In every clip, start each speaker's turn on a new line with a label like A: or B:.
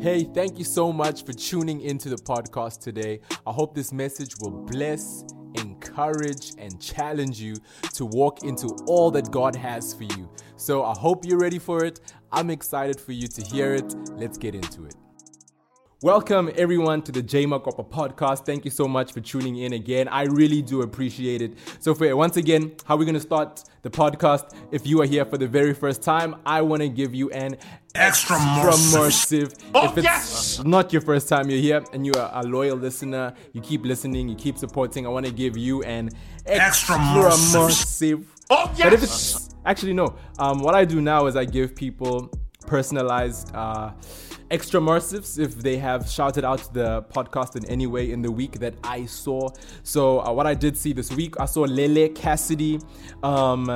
A: Hey, thank you so much for tuning into the podcast today. I hope this message will bless, encourage, and challenge you to walk into all that God has for you. So I hope you're ready for it. I'm excited for you to hear it. Let's get into it. Welcome everyone to the J Makopa podcast. Thank you so much for tuning in again. I really do appreciate it. So for once again, how we're gonna start the podcast. If you are here for the very first time, I want to give you an
B: extra
A: immersive.
B: Oh,
A: if it's
B: yes!
A: not your first time you're here and you are a loyal listener, you keep listening, you keep supporting. I want to give you an extra,
B: Extra immersive. Oh,
A: But if it's actually no, um, what I do now is I give people personalized uh, extra immersives if they have shouted out the podcast in any way in the week that I saw. So uh, what I did see this week, I saw Lele Cassidy. Um,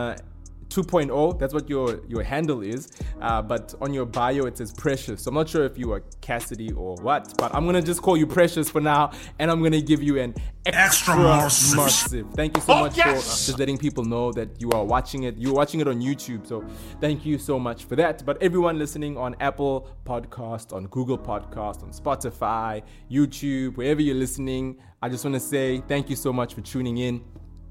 A: 2.0 that's what your your handle is uh, but on your bio it says precious so i'm not sure if you are cassidy or what but i'm gonna just call you precious for now and i'm gonna give you an extra,
B: Extra immersive.
A: immersive. thank you so
B: Oh,
A: much
B: yes!
A: for just letting people know that you are watching it you're watching it on youtube so thank you so much for that but everyone listening on apple podcast on google podcast on spotify youtube wherever you're listening i just want to say thank you so much for tuning in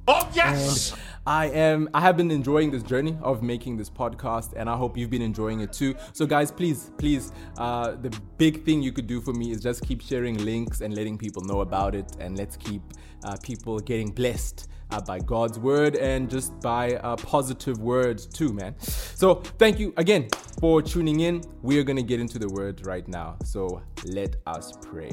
B: Oh, yes!
A: and I am I have been enjoying this journey of making this podcast and I hope you've been enjoying it too. So guys, please, please, uh, the big thing you could do for me is just keep sharing links and letting people know about it and let's keep uh, people getting blessed. Uh, by God's word and just by uh, positive words too, man. So, thank you again for tuning in. We are going to get into the word right now. So, let us pray.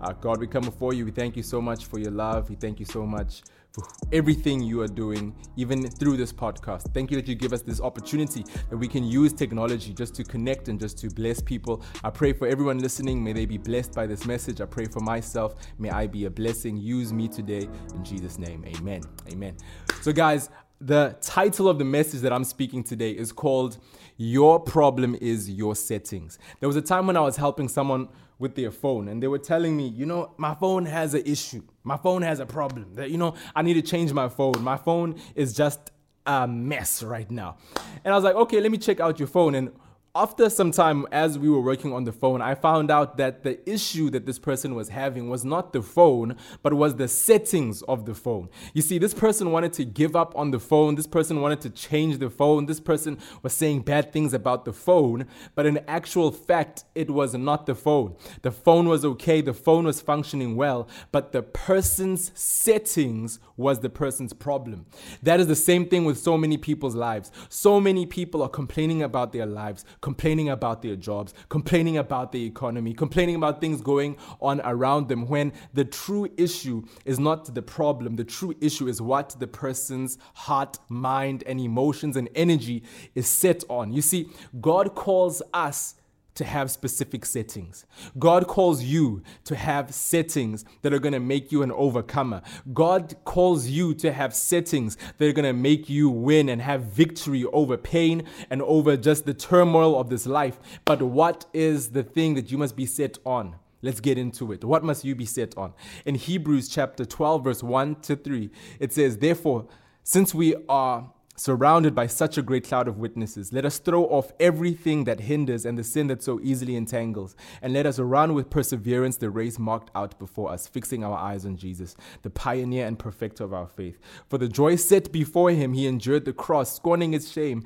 A: Uh, God, we come before you. We thank you so much for your love. We thank you so much for everything you are doing, even through this podcast. Thank you that you give us this opportunity that we can use technology just to connect and just to bless people. I pray for everyone listening. May they be blessed by this message. I pray for myself. May I be a blessing. Use me today. In Jesus' name, amen. Amen. So, guys, the title of the message that I'm speaking today is called Your Problem is Your Settings. There was a time when I was helping someone with their phone and they were telling me, you know, my phone has an issue. My phone has a problem. That, you know, I need to change my phone. My phone is just a mess right now. And I was like, okay, let me check out your phone. And after some time, as we were working on the phone, I found out that the issue that this person was having was not the phone, but was the settings of the phone. You see, this person wanted to give up on the phone. This person wanted to change the phone. This person was saying bad things about the phone, but in actual fact, it was not the phone. The phone was okay, the phone was functioning well, but the person's settings was the person's problem. That is the same thing with so many people's lives. So many people are complaining about their lives, complaining about their jobs, complaining about the economy, complaining about things going on around them when the true issue is not the problem. The true issue is what the person's heart, mind, and emotions and energy is set on. You see, God calls us to have specific settings. God calls you to have settings that are going to make you an overcomer. God calls you to have settings that are going to make you win and have victory over pain and over just the turmoil of this life. But what is the thing that you must be set on? Let's get into it. What must you be set on? In Hebrews chapter 12, verse 1 to 3, it says, Therefore, since we are Surrounded by such a great cloud of witnesses, let us throw off everything that hinders and the sin that so easily entangles, and let us run with perseverance the race marked out before us, fixing our eyes on Jesus, the pioneer and perfecter of our faith. For the joy set before him, he endured the cross, scorning its shame,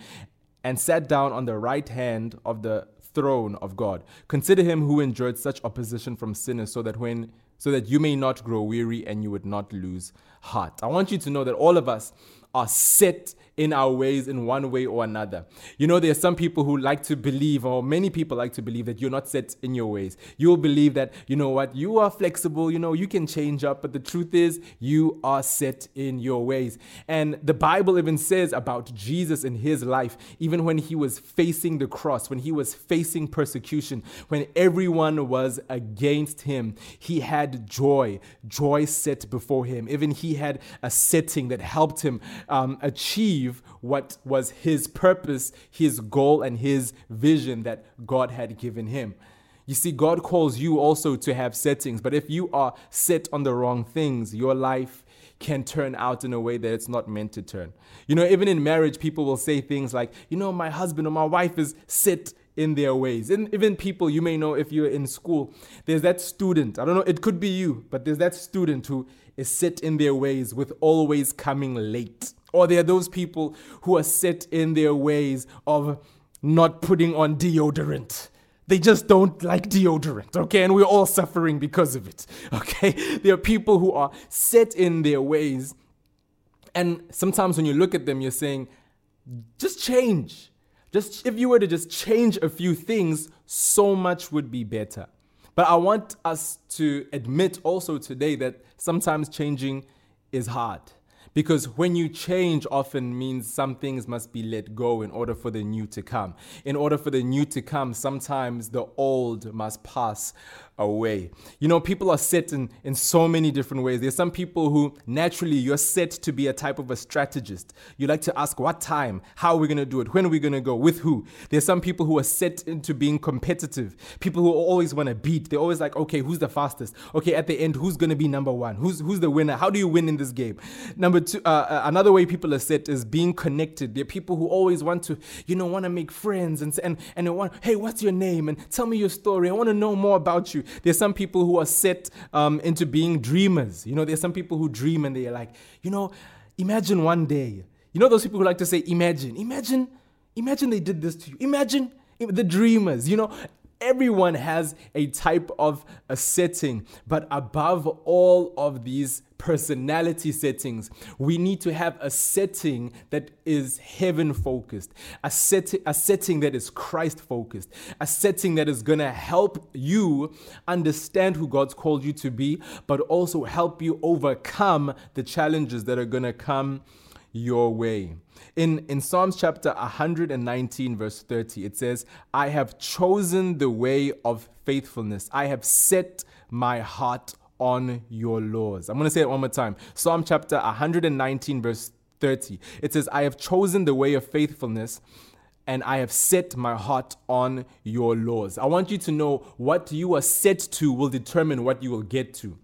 A: and sat down on the right hand of the throne of God. Consider him who endured such opposition from sinners, so that when so that you may not grow weary and you would not lose heart. I want you to know that all of us are set in our ways in one way or another. You know, there are some people who like to believe, or many people like to believe, that you're not set in your ways. You'll believe that, you know what, you are flexible, you know, you can change up, but the truth is, you are set in your ways. And the Bible even says about Jesus in his life, even when he was facing the cross, when he was facing persecution, when everyone was against him, he had joy, joy set before him. Even he had a setting that helped him um, achieve what was his purpose, his goal, and his vision that God had given him. You see, God calls you also to have settings, but if you are set on the wrong things, your life can turn out in a way that it's not meant to turn. You know, even in marriage, people will say things like, you know, my husband or my wife is set in their ways. And even people you may know if you're in school, there's that student. I don't know, it could be you, but there's that student who is set in their ways with always coming late. Or there are those people who are set in their ways of not putting on deodorant. They just don't like deodorant, okay? And we're all suffering because of it, okay? There are people who are set in their ways. And sometimes when you look at them, you're saying, just change. Just if you were to just change a few things, so much would be better. But I want us to admit also today that sometimes changing is hard. Because when you change often means some things must be let go in order for the new to come. In order for the new to come, sometimes the old must pass away. You know, people are set in, in so many different ways. There's some people who naturally you're set to be a type of a strategist. You like to ask what time, how are we to do it, when are we to go, with who. There's some people who are set into being competitive. People who always want to beat. They're always like, okay, who's the fastest? Okay, at the end, who's to be number one? Who's who's the winner? How do you win in this game? Number two, uh, uh, another way people are set is being connected. There are people who always want to, you know, want to make friends and and and want, hey, what's your name? And tell me your story. I want to know more about you. There's some people who are set um, into being dreamers. You know, there's some people who dream and they're like, you know, imagine one day. You know those people who like to say, imagine, imagine, imagine they did this to you. Imagine the dreamers. You know, everyone has a type of a setting, but above all of these personality settings, we need to have a setting that is heaven focused, a, set- a setting that is Christ focused, a setting that is going to help you understand who God's called you to be, but also help you overcome the challenges that are going to come your way. In, in Psalms chapter 119, verse 30, it says, I have chosen the way of faithfulness. I have set my heart on your laws. I'm going to say it one more time. Psalm chapter 119, verse 30. It says, I have chosen the way of faithfulness and I have set my heart on your laws. I want you to know what you are set to will determine what you will get to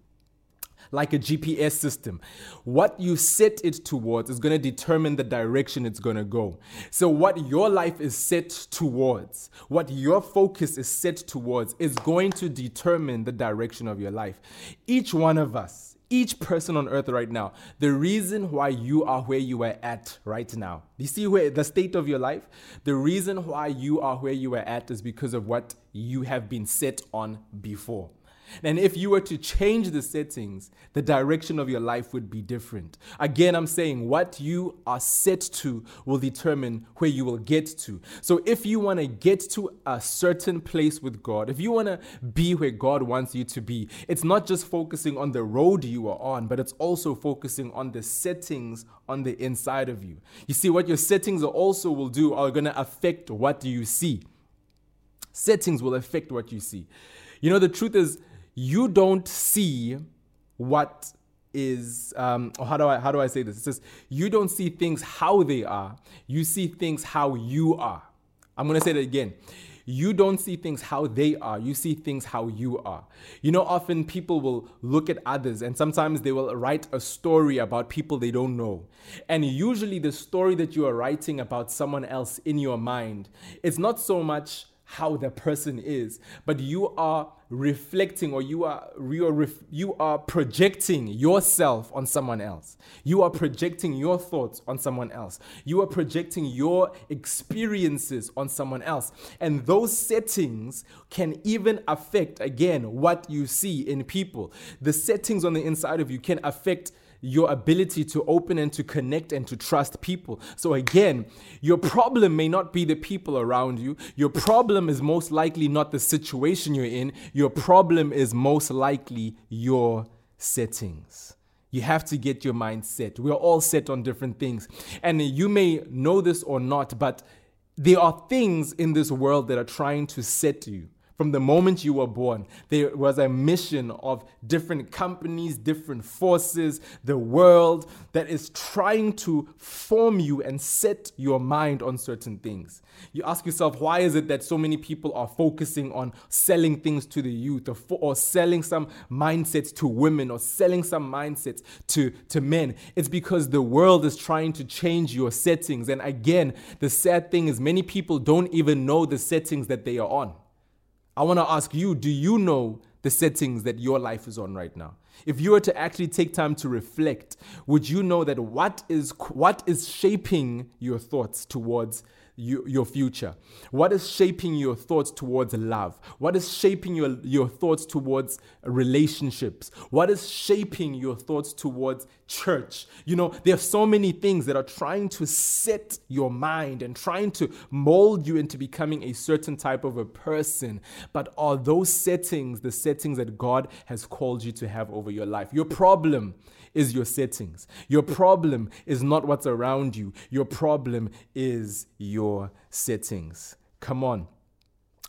A: like a GPS system. What you set it towards is going to determine the direction it's going to go. So, what your life is set towards, what your focus is set towards, is going to determine the direction of your life. Each one of us, each person on earth right now, the reason why you are where you are at right now. You see where the state of your life? The reason why you are where you are at is because of what you have been set on before. And if you were to change the settings, the direction of your life would be different. Again, I'm saying what you are set to will determine where you will get to. So if you want to get to a certain place with God, if you want to be where God wants you to be, it's not just focusing on the road you are on, but it's also focusing on the settings on the inside of you. You see, what your settings also will do are going to affect what you see. Settings will affect what you see. You know, the truth is, you don't see what is um, or how do I how do I say this? It says you don't see things how they are. You see things how you are. I'm gonna say that again. You don't see things how they are. You see things how you are. You know, often people will look at others and sometimes they will write a story about people they don't know. And usually, the story that you are writing about someone else in your mind, it's not so much how the person is, but you are reflecting or you are you are, you are projecting yourself on someone else. You are projecting your thoughts on someone else. You are projecting your experiences on someone else. And those settings can even affect again what you see in people. The settings on the inside of you can affect your ability to open and to connect and to trust people. So, again, your problem may not be the people around you. Your problem is most likely not the situation you're in. Your problem is most likely your settings. You have to get your mind set. We're all set on different things. And you may know this or not, but there are things in this world that are trying to set you From the moment you were born, there was a mission of different companies, different forces, the world that is trying to form you and set your mind on certain things. You ask yourself, why is it that so many people are focusing on selling things to the youth or, for, or selling some mindsets to women or selling some mindsets to, to men? It's because the world is trying to change your settings. And again, the sad thing is, many people don't even know the settings that they are on. I want to ask you do you know the settings that your life is on right now? If you were to actually take time to reflect, would you know that what is what is shaping your thoughts towards you, your future? What is shaping your thoughts towards love? What is shaping your, your thoughts towards relationships? What is shaping your thoughts towards church? You know, there are so many things that are trying to set your mind and trying to mold you into becoming a certain type of a person. But are those settings the settings that God has called you to have over your life? Your problem is your settings. Your problem is not what's around you. Your problem is your settings. Come on.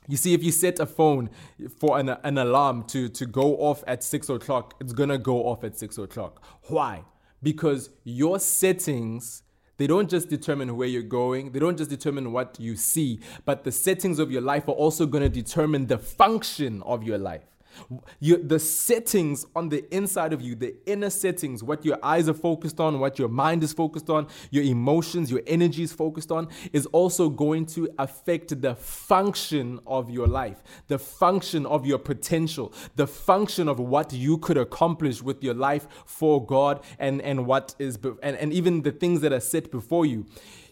A: You see, if you set a phone for an, an alarm to, to go off at six o'clock, it's gonna go off at six o'clock. Why? Because your settings they don't just determine where you're going, they don't just determine what you see, but the settings of your life are also going to determine the function of your life. You, the settings on the inside of you, the inner settings, what your eyes are focused on, what your mind is focused on, your emotions, your energy is focused on, is also going to affect the function of your life, the function of your potential, the function of what you could accomplish with your life for God and, and what is, and, and even the things that are set before you.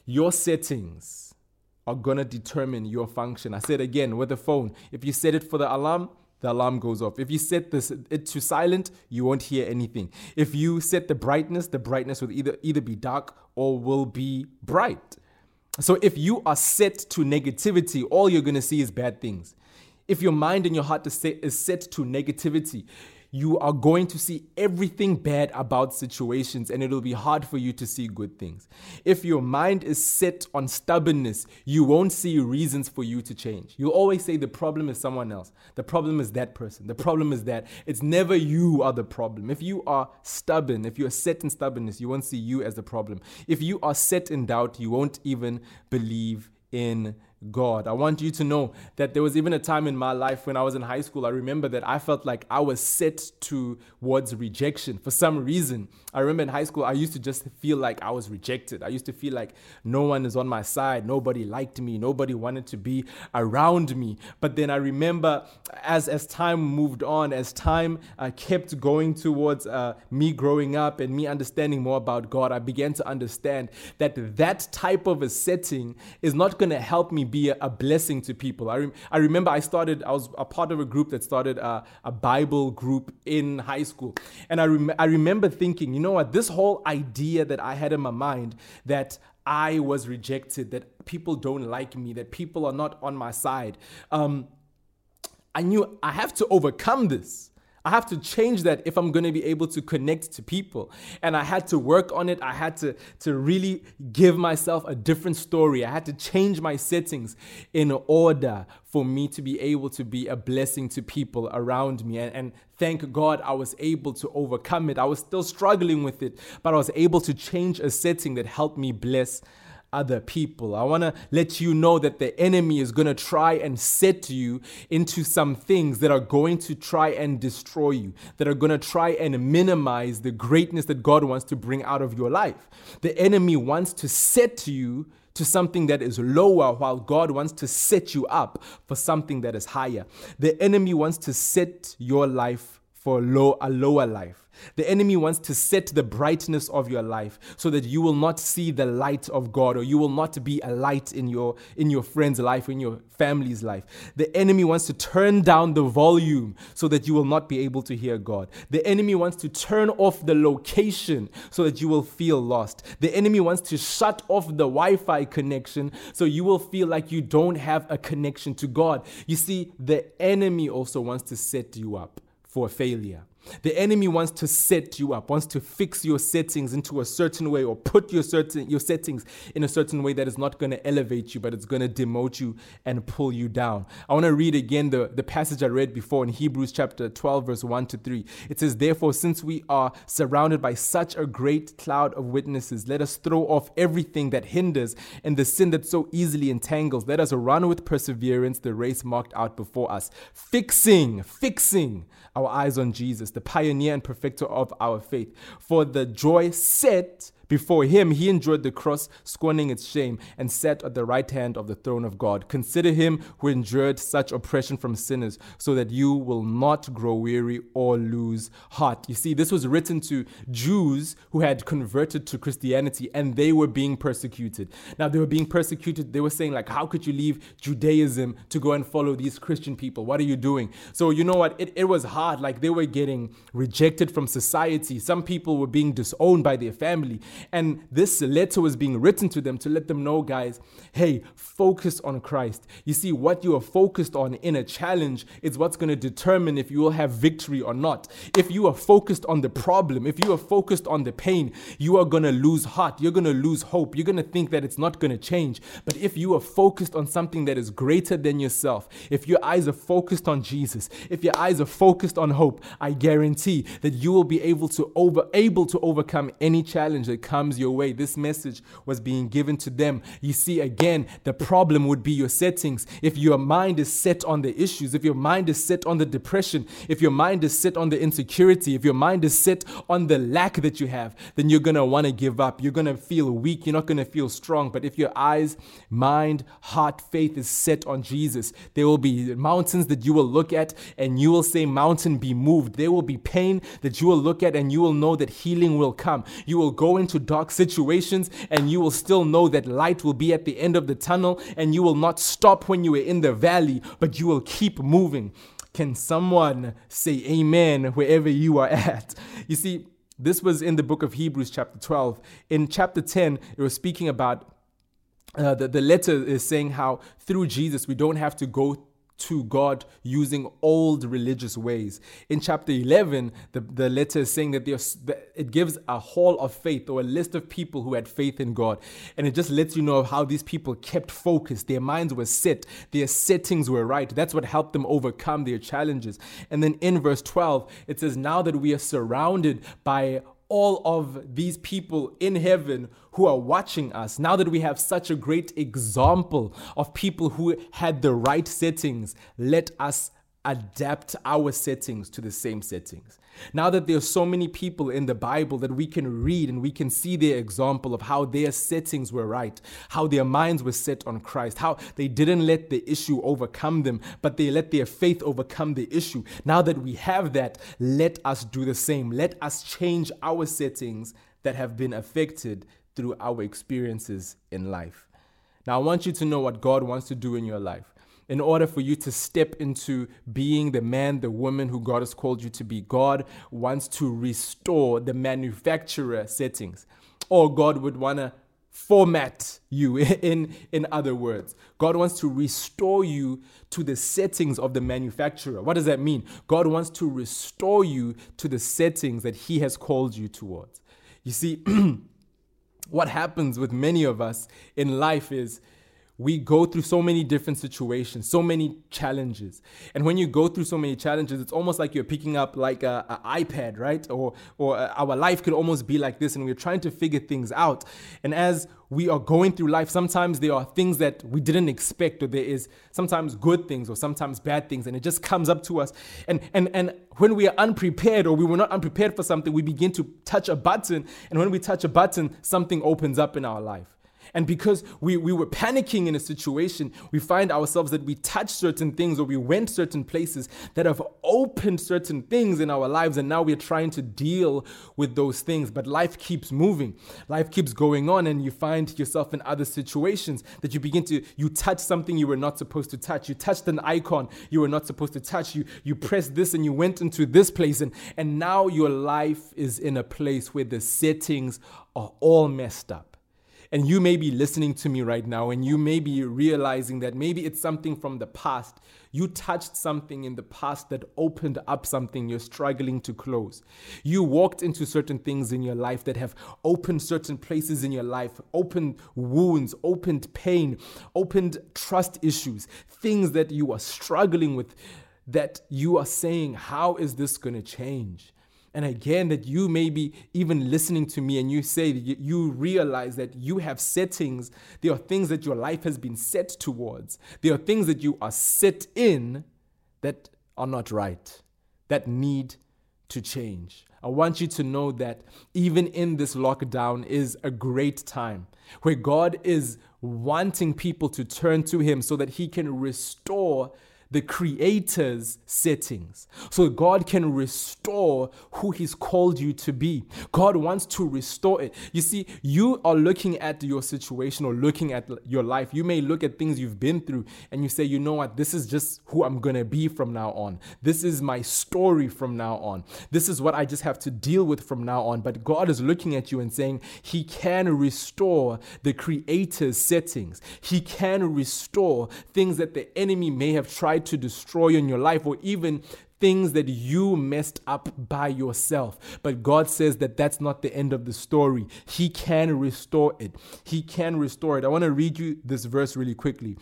A: Your settings are to determine your function. I said again with the phone, if you set it for the alarm, the alarm goes off. If you set this it to silent, you won't hear anything. If you set the brightness, the brightness will either either be dark or will be bright. So if you are set to negativity, all you're going to see is bad things. If your mind and your heart is set, is set to negativity, you are going to see everything bad about situations and it'll be hard for you to see good things. If your mind is set on stubbornness, you won't see reasons for you to change. You'll always say the problem is someone else. The problem is that person. The problem is that. It's never you are the problem. If you are stubborn, if you are set in stubbornness, you won't see you as the problem. If you are set in doubt, you won't even believe in God. I want you to know that there was even a time in my life when I was in high school. I remember that I felt like I was set towards rejection for some reason. I remember in high school, I used to just feel like I was rejected. I used to feel like no one is on my side. Nobody liked me. Nobody wanted to be around me. But then I remember as, as time moved on, as time uh, kept going towards uh, me growing up and me understanding more about God, I began to understand that that type of a setting is not going to help me be a, a blessing to people. I, I remember I started, I was a part of a group that started a, a Bible group in high school. And I, rem- I remember thinking, you know what, this whole idea that I had in my mind that I was rejected, that people don't like me, that people are not on my side. Um, I knew I have to overcome this. I have to change that if I'm going to be able to connect to people. And I had to work on it. I had to, to really give myself a different story. I had to change my settings in order for me to be able to be a blessing to people around me. And, and thank God I was able to overcome it. I was still struggling with it, but I was able to change a setting that helped me bless other people. I want to let you know that the enemy is going to try and set you into some things that are going to try and destroy you, that are going to try and minimize the greatness that God wants to bring out of your life. The enemy wants to set you to something that is lower while God wants to set you up for something that is higher. The enemy wants to set your life for low, a lower life. The enemy wants to set the brightness of your life so that you will not see the light of God or you will not be a light in your in your friend's life, in your family's life. The enemy wants to turn down the volume so that you will not be able to hear God. The enemy wants to turn off the location so that you will feel lost. The enemy wants to shut off the Wi-Fi connection so you will feel like you don't have a connection to God. You see, the enemy also wants to set you up for failure. The enemy wants to set you up, wants to fix your settings into a certain way or put your certain your settings in a certain way that is not going to elevate you, but it's going to demote you and pull you down. I want to read again the, the passage I read before in Hebrews chapter 12, verse 1 to 3. It says, Therefore, since we are surrounded by such a great cloud of witnesses, let us throw off everything that hinders and the sin that so easily entangles. Let us run with perseverance the race marked out before us, fixing, fixing our eyes on Jesus, the pioneer and perfecter of our faith. For the joy set before him, he endured the cross, scorning its shame, and sat at the right hand of the throne of God. Consider him who endured such oppression from sinners, so that you will not grow weary or lose heart. You see, this was written to Jews who had converted to Christianity and they were being persecuted. Now, they were being persecuted. They were saying, like, how could you leave Judaism to go and follow these Christian people? What are you doing? So, you know what? It, it was hard. Like, they were getting rejected from society. Some people were being disowned by their family. And this letter was being written to them to let them know, guys, hey, focus on Christ. You see, what you are focused on in a challenge is what's going to determine if you will have victory or not. If you are focused on the problem, if you are focused on the pain, you are going to lose heart. You're going to lose hope. You're going to think that it's not going to change. But if you are focused on something that is greater than yourself, if your eyes are focused on Jesus, if your eyes are focused on hope, I guarantee that you will be able to over able to overcome any challenge that comes your way. This message was being given to them. You see, again, the problem would be your settings. If your mind is set on the issues, if your mind is set on the depression, if your mind is set on the insecurity, if your mind is set on the lack that you have, then you're gonna wanna give up. You're gonna feel weak. You're not gonna feel strong. But if your eyes, mind, heart, faith is set on Jesus, there will be mountains that you will look at and you will say, Mountain, be moved. There will be pain that you will look at and you will know that healing will come. You will go into dark situations and you will still know that light will be at the end of the tunnel and you will not stop when you are in the valley, but you will keep moving. Can someone say amen wherever you are at? You see, this was in the book of Hebrews, chapter 12. In chapter 10, it was speaking about uh, the, the letter is saying how through Jesus we don't have to go to God using old religious ways. In chapter 11, the, the letter is saying that there's, it gives a hall of faith or a list of people who had faith in God. And it just lets you know how these people kept focused. Their minds were set, their settings were right. That's what helped them overcome their challenges. And then in verse 12, it says, Now that we are surrounded by all of these people in heaven who are watching us, now that we have such a great example of people who had the right settings, let us adapt our settings to the same settings. Now that there are so many people in the Bible that we can read and we can see their example of how their settings were right, how their minds were set on Christ, how they didn't let the issue overcome them, but they let their faith overcome the issue. Now that we have that, let us do the same. Let us change our settings that have been affected through our experiences in life. Now, I want you to know what God wants to do in your life in order for you to step into being the man, the woman who God has called you to be. God wants to restore the manufacturer settings, or God would want to format you in in other words. God wants to restore you to the settings of the manufacturer. What does that mean? God wants to restore you to the settings that he has called you towards. You see what happens with many of us in life is we go through so many different situations, so many challenges. And when you go through so many challenges, it's almost like you're picking up like an iPad, right? Or, or our life could almost be like this, and we're trying to figure things out. And as we are going through life, sometimes there are things that we didn't expect, or there is sometimes good things or sometimes bad things, and it just comes up to us. And and and when we are unprepared or we were not unprepared for something, we begin to touch a button, and when we touch a button, something opens up in our life. And because we, we were panicking in a situation, we find ourselves that we touched certain things or we went certain places that have opened certain things in our lives. And now we're trying to deal with those things. But life keeps moving, life keeps going on. And you find yourself in other situations that you begin to, you touch something you were not supposed to touch. You touched an icon you were not supposed to touch. You, you pressed this and you went into this place. And, and now your life is in a place where the settings are all messed up. And you may be listening to me right now and you may be realizing that maybe it's something from the past. You touched something in the past that opened up something you're struggling to close. You walked into certain things in your life that have opened certain places in your life, opened wounds, opened pain, opened trust issues, things that you are struggling with that you are saying, How is this going to change? And again, that you may be even listening to me and you say, you realize that you have settings. There are things that your life has been set towards. There are things that you are set in that are not right, that need to change. I want you to know that even in this lockdown is a great time where God is wanting people to turn to Him so that He can restore the creator's settings so God can restore who He's called you to be. God wants to restore it. You see, you are looking at your situation or looking at your life. You may look at things you've been through and you say, you know what, this is just who I'm going to be from now on. This is my story from now on. This is what I just have to deal with from now on. But God is looking at you and saying, He can restore the creator's settings, He can restore things that the enemy may have tried tried to destroy in your life or even things that you messed up by yourself. But God says that that's not the end of the story. He can restore it. He can restore it. I want to read you this verse really quickly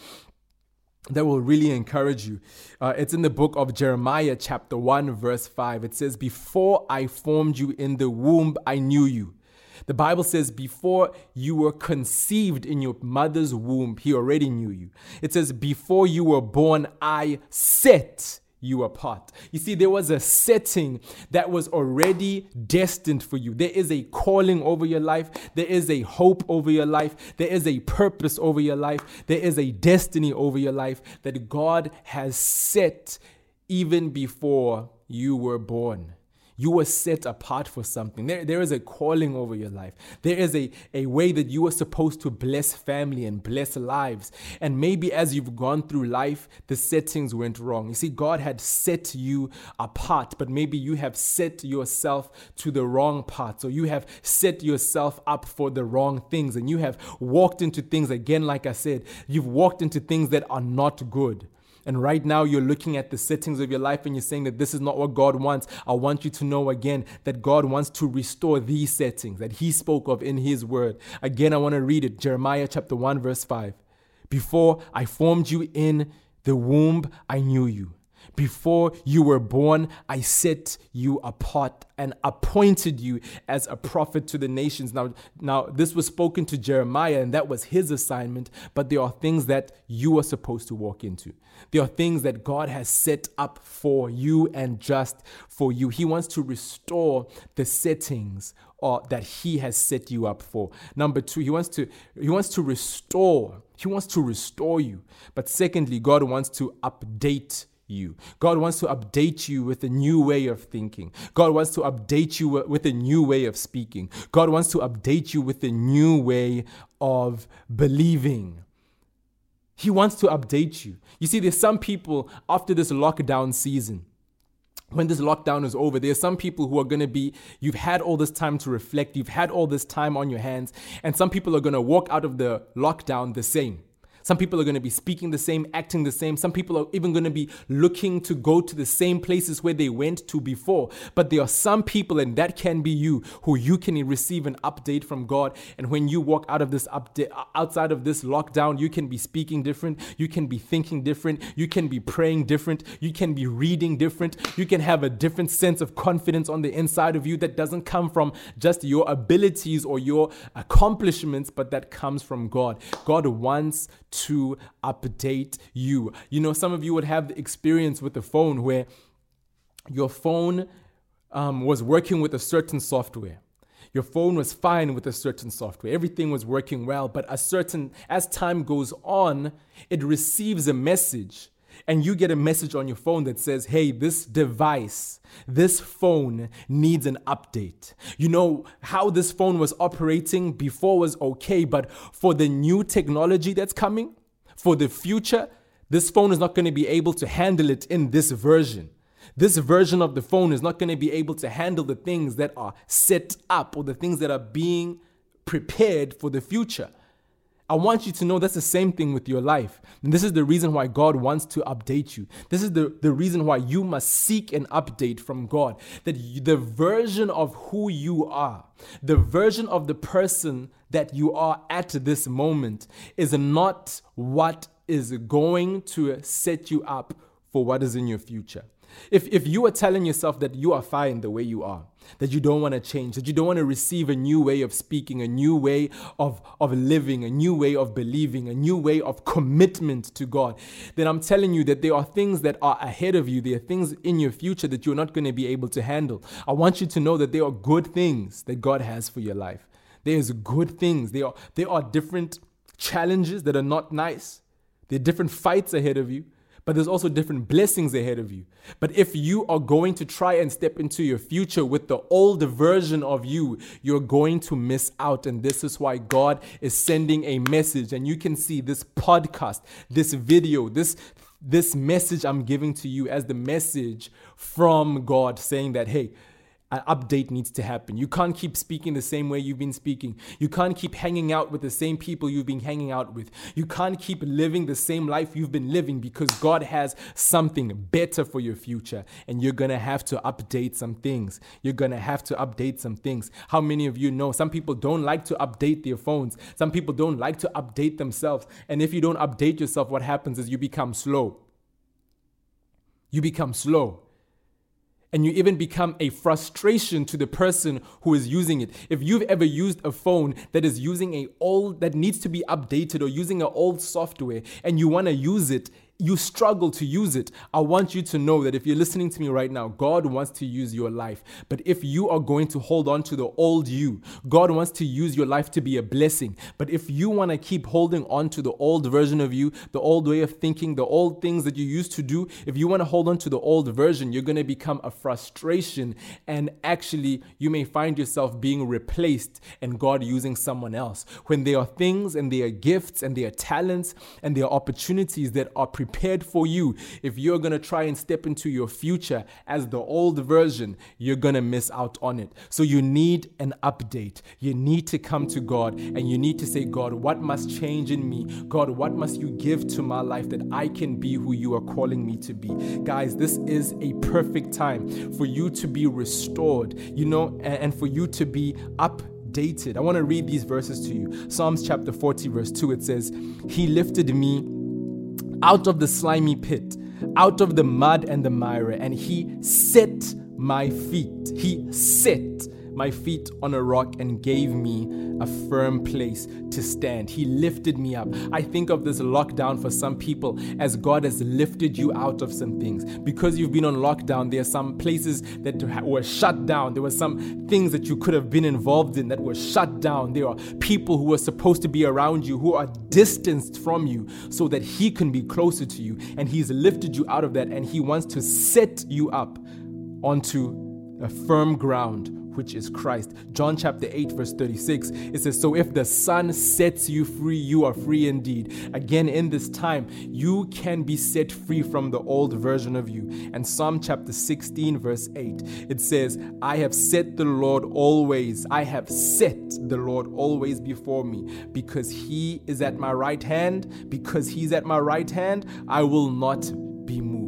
A: that will really encourage you. Uh, it's in the book of Jeremiah, chapter 1, verse 5. It says, Before I formed you in the womb, I knew you. The Bible says, before you were conceived in your mother's womb, he already knew you. It says, before you were born, I set you apart. You see, there was a setting that was already destined for you. There is a calling over your life, there is a hope over your life, there is a purpose over your life, there is a destiny over your life that God has set even before you were born. You were set apart for something. There, there is a calling over your life. There is a, a way that you are supposed to bless family and bless lives. And maybe as you've gone through life, the settings went wrong. You see, God had set you apart, but maybe you have set yourself to the wrong parts, or you have set yourself up for the wrong things, and you have walked into things, again, like I said, you've walked into things that are not good. And right now, you're looking at the settings of your life and you're saying that this is not what God wants. I want you to know again that God wants to restore these settings that He spoke of in His word. Again, I want to read it Jeremiah chapter 1, verse 5. Before I formed you in the womb, I knew you. Before you were born, I set you apart and appointed you as a prophet to the nations. Now, now this was spoken to Jeremiah, and that was his assignment, but there are things that you are supposed to walk into. There are things that God has set up for you and just for you. He wants to restore the settings or uh, that he has set you up for. Number two, he wants to he wants to restore. He wants to restore you. But secondly, God wants to update you. God wants to update you with a new way of thinking. God wants to update you with a new way of speaking. God wants to update you with a new way of believing. He wants to update you. You see, there's some people after this lockdown season, when this lockdown is over, there's some people who are going to be, you've had all this time to reflect, you've had all this time on your hands, and some people are going to walk out of the lockdown the same. Some people are going to be speaking the same, acting the same. Some people are even going to be looking to go to the same places where they went to before. But there are some people, and that can be you, who you can receive an update from God. And when you walk out of this update, outside of this lockdown, you can be speaking different. You can be thinking different. You can be praying different. You can be reading different. You can have a different sense of confidence on the inside of you that doesn't come from just your abilities or your accomplishments, but that comes from God. God wants to update you. You know, some of you would have the experience with the phone where your phone um, was working with a certain software. Your phone was fine with a certain software. Everything was working well, but a certain as time goes on, it receives a message and you get a message on your phone that says, hey, this device, this phone needs an update. You know, how this phone was operating before was okay, but for the new technology that's coming, for the future, this phone is not going to be able to handle it in this version. This version of the phone is not going to be able to handle the things that are set up or the things that are being prepared for the future. I want you to know that's the same thing with your life. And this is the reason why God wants to update you. This is the, the reason why you must seek an update from God. That you, the version of who you are, the version of the person that you are at this moment, is not what is going to set you up for what is in your future. If, if you are telling yourself that you are fine the way you are, that you don't want to change, that you don't want to receive a new way of speaking, a new way of, of living, a new way of believing, a new way of commitment to God, then I'm telling you that there are things that are ahead of you. There are things in your future that you're not going to be able to handle. I want you to know that there are good things that God has for your life. There's good things. There are, there are different challenges that are not nice. There are different fights ahead of you but there's also different blessings ahead of you. But if you are going to try and step into your future with the older version of you, you're going to miss out. And this is why God is sending a message. And you can see this podcast, this video, this this message I'm giving to you as the message from God saying that, hey, an update needs to happen. You can't keep speaking the same way you've been speaking. You can't keep hanging out with the same people you've been hanging out with. You can't keep living the same life you've been living because God has something better for your future. And you're going to have to update some things. You're going to have to update some things. How many of you know some people don't like to update their phones? Some people don't like to update themselves. And if you don't update yourself, what happens is you become slow. You become slow and you even become a frustration to the person who is using it. If you've ever used a phone that is using a old that needs to be updated or using an old software and you want to use it, you struggle to use it, I want you to know that if you're listening to me right now, God wants to use your life. But if you are going to hold on to the old you, God wants to use your life to be a blessing. But if you want to keep holding on to the old version of you, the old way of thinking, the old things that you used to do, if you want to hold on to the old version, you're going to become a frustration. And actually, you may find yourself being replaced and God using someone else. When there are things and there are gifts and there are talents and there are opportunities that are prepared for you. If you're going to try and step into your future as the old version, you're going to miss out on it. So you need an update. You need to come to God and you need to say, God, what must change in me? God, what must you give to my life that I can be who you are calling me to be? Guys, this is a perfect time for you to be restored, you know, and for you to be up I want to read these verses to you. Psalms chapter 40, verse 2, it says, He lifted me out of the slimy pit, out of the mud and the mire, and he set my feet. He set my feet on a rock and gave me a firm place to stand. He lifted me up. I think of this lockdown for some people as God has lifted you out of some things. Because you've been on lockdown, there are some places that were shut down. There were some things that you could have been involved in that were shut down. There are people who were supposed to be around you who are distanced from you so that He can be closer to you. And He's lifted you out of that and He wants to set you up onto a firm ground which is Christ. John chapter 8, verse 36, it says, So if the Son sets you free, you are free indeed. Again, in this time, you can be set free from the old version of you. And Psalm chapter 16, verse 8, it says, I have set the Lord always, I have set the Lord always before me, because he is at my right hand, because he's at my right hand, I will not be moved.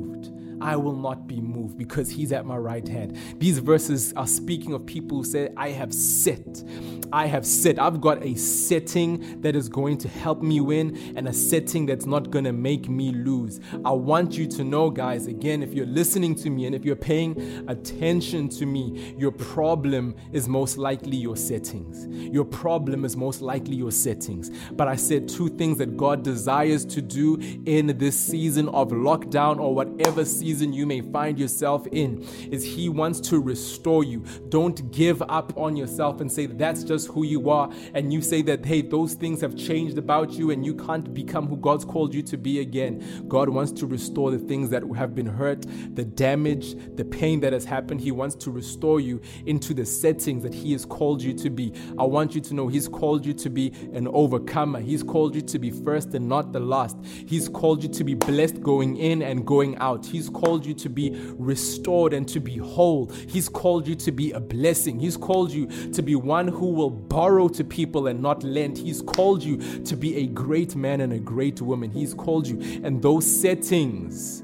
A: I will not be moved because he's at my right hand. These verses are speaking of people who say, I have set. I have set. I've got a setting that is going to help me win and a setting that's not going to make me lose. I want you to know, guys, again, if you're listening to me and if you're paying attention to me, your problem is most likely your settings. Your problem is most likely your settings. But I said two things that God desires to do in this season of lockdown or whatever season season you may find yourself in is He wants to restore you. Don't give up on yourself and say that's just who you are. And you say that, hey, those things have changed about you and you can't become who God's called you to be again. God wants to restore the things that have been hurt, the damage, the pain that has happened. He wants to restore you into the settings that He has called you to be. I want you to know He's called you to be an overcomer. He's called you to be first and not the last. He's called you to be blessed going in and going out. He's called you to be restored and to be whole. He's called you to be a blessing. He's called you to be one who will borrow to people and not lend. He's called you to be a great man and a great woman. He's called you. And those settings,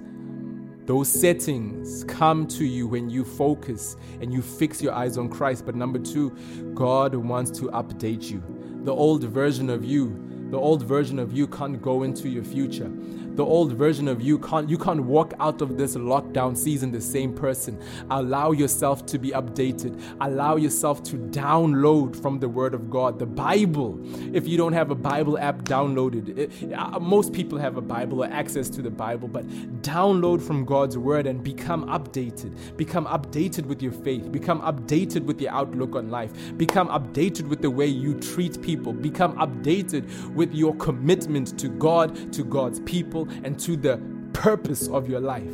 A: those settings come to you when you focus and you fix your eyes on Christ. But number two, God wants to update you. The old version of you the old version of you can't go into your future. The old version of you can't you can't walk out of this lockdown season the same person. Allow yourself to be updated. Allow yourself to download from the word of God, the Bible. If you don't have a Bible app downloaded, it, uh, most people have a Bible or access to the Bible, but download from God's word and become updated. Become updated with your faith. Become updated with your outlook on life. Become updated with the way you treat people. Become updated with your commitment to God, to God's people, and to the purpose of your life.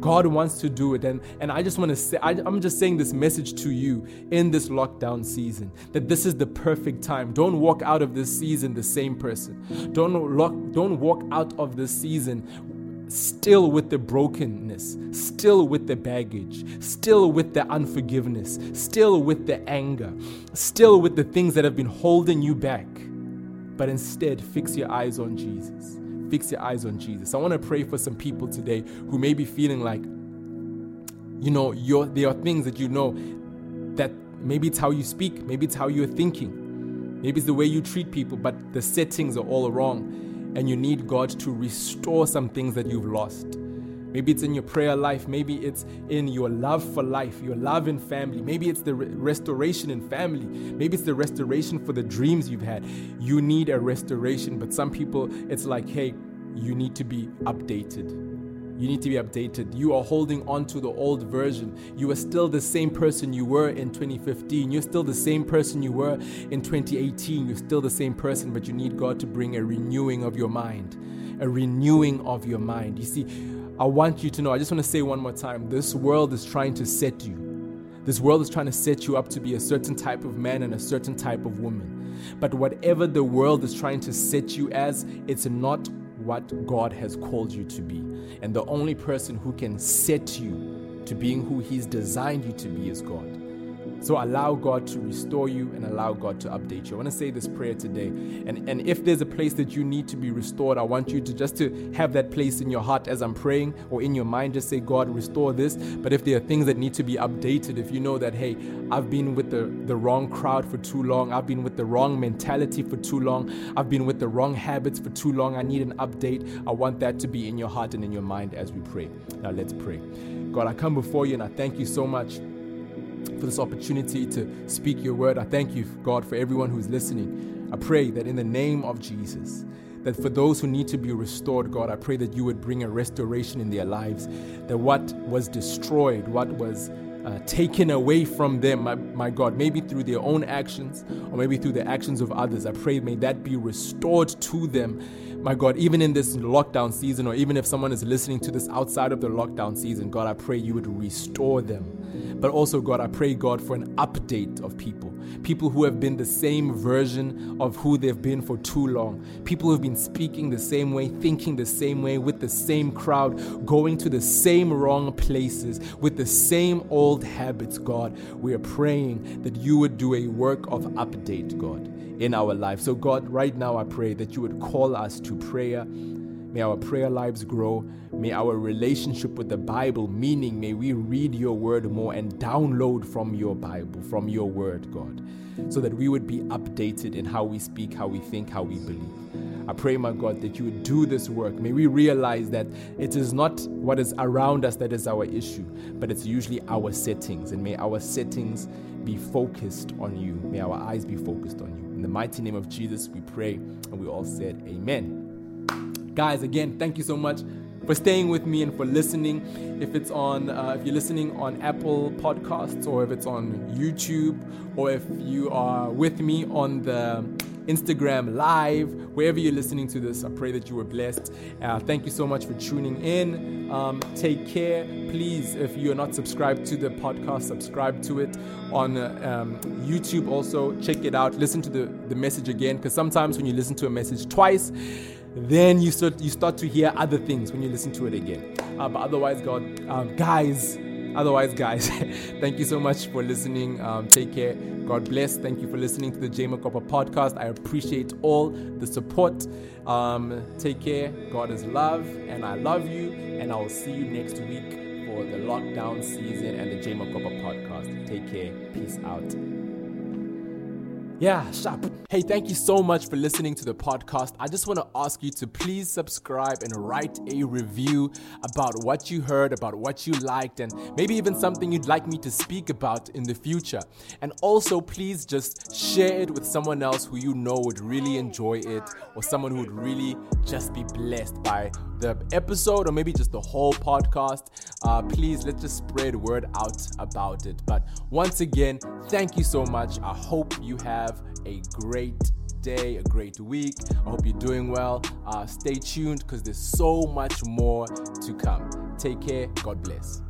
A: God wants to do it. And, and I just want to say, I, am just saying this message to you in this lockdown season that this is the perfect time. Don't walk out of this season the same person. Don't, lock, don't walk out of this season still with the brokenness, still with the baggage, still with the unforgiveness, still with the anger, still with the things that have been holding you back but instead fix your eyes on Jesus. Fix your eyes on Jesus. I want to pray for some people today who may be feeling like, you know, there are things that you know that maybe it's how you speak, maybe it's how you're thinking, maybe it's the way you treat people, but the settings are all wrong, and you need God to restore some things that you've lost. Maybe it's in your prayer life. Maybe it's in your love for life, your love in family. Maybe it's the re- restoration in family. Maybe it's the restoration for the dreams you've had. You need a restoration, but some people, it's like, hey, you need to be updated. You need to be updated. You are holding on to the old version. You are still the same person you were in 2015. You're still the same person you were in 2018. You're still the same person, but you need God to bring a renewing of your mind. A renewing of your mind. You see, I want you to know, I just want to say one more time this world is trying to set you. This world is trying to set you up to be a certain type of man and a certain type of woman. But whatever the world is trying to set you as, it's not what God has called you to be. And the only person who can set you to being who He's designed you to be is God. So allow God to restore you and allow God to update you. I want to say this prayer today. And, and if there's a place that you need to be restored, I want you to just to have that place in your heart as I'm praying or in your mind, just say, God, restore this. But if there are things that need to be updated, if you know that, hey, I've been with the, the wrong crowd for too long, I've been with the wrong mentality for too long, I've been with the wrong habits for too long, I need an update. I want that to be in your heart and in your mind as we pray. Now let's pray. God, I come before you and I thank you so much for this opportunity to speak your word. I thank you, God, for everyone who's listening. I pray that in the name of Jesus, that for those who need to be restored, God, I pray that you would bring a restoration in their lives. That what was destroyed, what was uh, taken away from them, my, my God, maybe through their own actions or maybe through the actions of others, I pray may that be restored to them my God, even in this lockdown season, or even if someone is listening to this outside of the lockdown season, God, I pray you would restore them. But also, God, I pray, God, for an update of people. People who have been the same version of who they've been for too long. People who've been speaking the same way, thinking the same way, with the same crowd, going to the same wrong places, with the same old habits, God. We are praying that you would do a work of update, God, in our life. So, God, right now I pray that you would call us to prayer May our prayer lives grow. May our relationship with the Bible, meaning may we read your word more and download from your Bible, from your word, God, so that we would be updated in how we speak, how we think, how we believe. I pray, my God, that you would do this work. May we realize that it is not what is around us that is our issue, but it's usually our settings. And may our settings be focused on you. May our eyes be focused on you. In the mighty name of Jesus, we pray. And we all said, Amen. Guys, again, thank you so much for staying with me and for listening. If it's on, uh, if you're listening on Apple Podcasts or if it's on YouTube or if you are with me on the Instagram Live, wherever you're listening to this, I pray that you were blessed. Uh, thank you so much for tuning in. Um, take care. Please, if you're not subscribed to the podcast, subscribe to it on uh, um, YouTube. Also, check it out. Listen to the, the message again because sometimes when you listen to a message twice, then you start you start to hear other things when you listen to it again. Uh, but otherwise, God, um, guys, otherwise, guys, thank you so much for listening. Um, take care. God bless. Thank you for listening to the J Makopa podcast. I appreciate all the support. Um, take care. God is love, and I love you. And I will see you next week for the lockdown season and the J Makopa podcast. Take care. Peace out. Yeah, sharp. Hey, thank you so much for listening to the podcast. I just want to ask you to please subscribe and write a review about what you heard, about what you liked, and maybe even something you'd like me to speak about in the future. And also, please just share it with someone else who you know would really enjoy it, or someone who would really just be blessed by the episode, or maybe just the whole podcast. Uh, please, let's just spread word out about it. But once again, thank you so much. I hope you have a great day, a great week. I hope you're doing well. Uh, stay tuned because there's so much more to come. Take care. God bless.